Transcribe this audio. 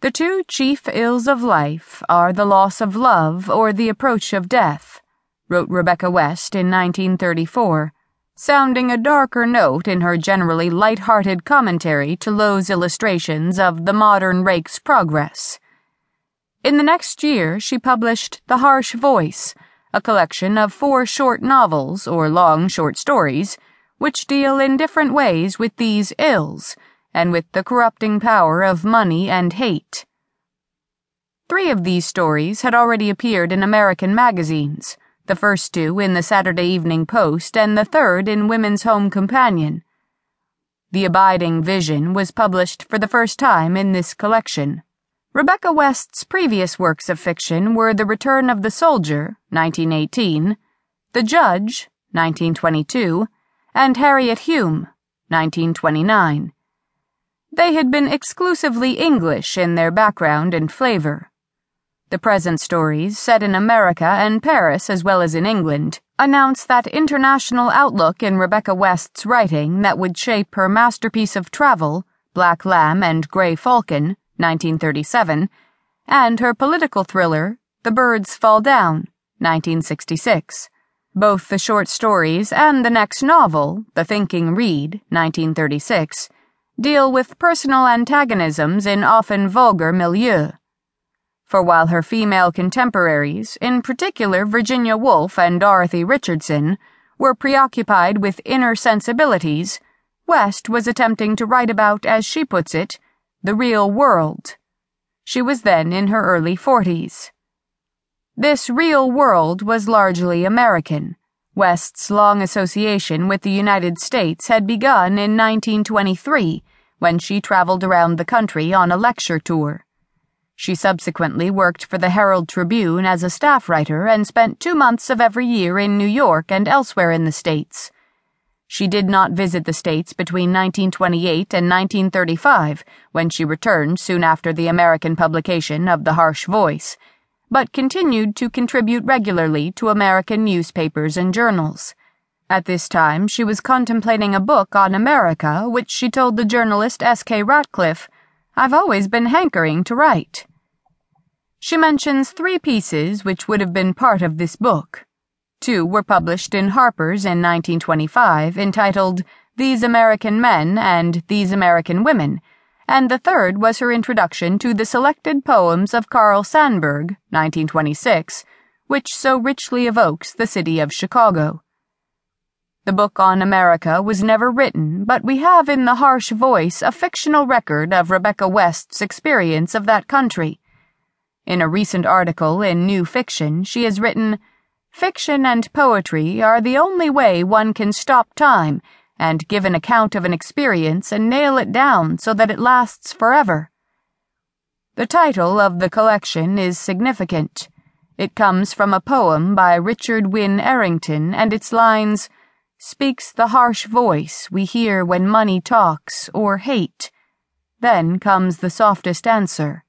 The two chief ills of life are the loss of love or the approach of death, wrote Rebecca West in 1934, sounding a darker note in her generally light-hearted commentary to Low's illustrations of the modern rake's progress. In the next year, she published The Harsh Voice, a collection of four short novels or long short stories, which deal in different ways with these ills and with the corrupting power of money and hate. Three of these stories had already appeared in American magazines, the first two in the Saturday Evening Post and the third in Women's Home Companion. The Abiding Vision was published for the first time in this collection. Rebecca West's previous works of fiction were The Return of the Soldier, 1918, The Judge, 1922, and Harriet Hume, 1929. They had been exclusively English in their background and flavor. The present stories, set in America and Paris as well as in England, announce that international outlook in Rebecca West's writing that would shape her masterpiece of travel, Black Lamb and Grey Falcon, 1937, and her political thriller, The Birds Fall Down, 1966. Both the short stories and the next novel, The Thinking Reed, 1936, deal with personal antagonisms in often vulgar milieu. For while her female contemporaries, in particular Virginia Woolf and Dorothy Richardson, were preoccupied with inner sensibilities, West was attempting to write about, as she puts it, the real world. She was then in her early forties. This real world was largely American. West's long association with the United States had begun in 1923 when she traveled around the country on a lecture tour. She subsequently worked for the Herald Tribune as a staff writer and spent two months of every year in New York and elsewhere in the States. She did not visit the States between 1928 and 1935, when she returned soon after the American publication of The Harsh Voice but continued to contribute regularly to American newspapers and journals. At this time, she was contemplating a book on America, which she told the journalist S.K. Ratcliffe, I've always been hankering to write. She mentions three pieces which would have been part of this book. Two were published in Harper's in 1925, entitled These American Men and These American Women and the third was her introduction to the selected poems of Carl Sandburg, 1926, which so richly evokes the city of Chicago. The book on America was never written, but we have in the harsh voice a fictional record of Rebecca West's experience of that country. In a recent article in New Fiction, she has written, Fiction and poetry are the only way one can stop time and give an account of an experience and nail it down so that it lasts forever. The title of the collection is significant. It comes from a poem by Richard Wynne Errington, and its lines speaks the harsh voice we hear when money talks or hate. Then comes the softest answer.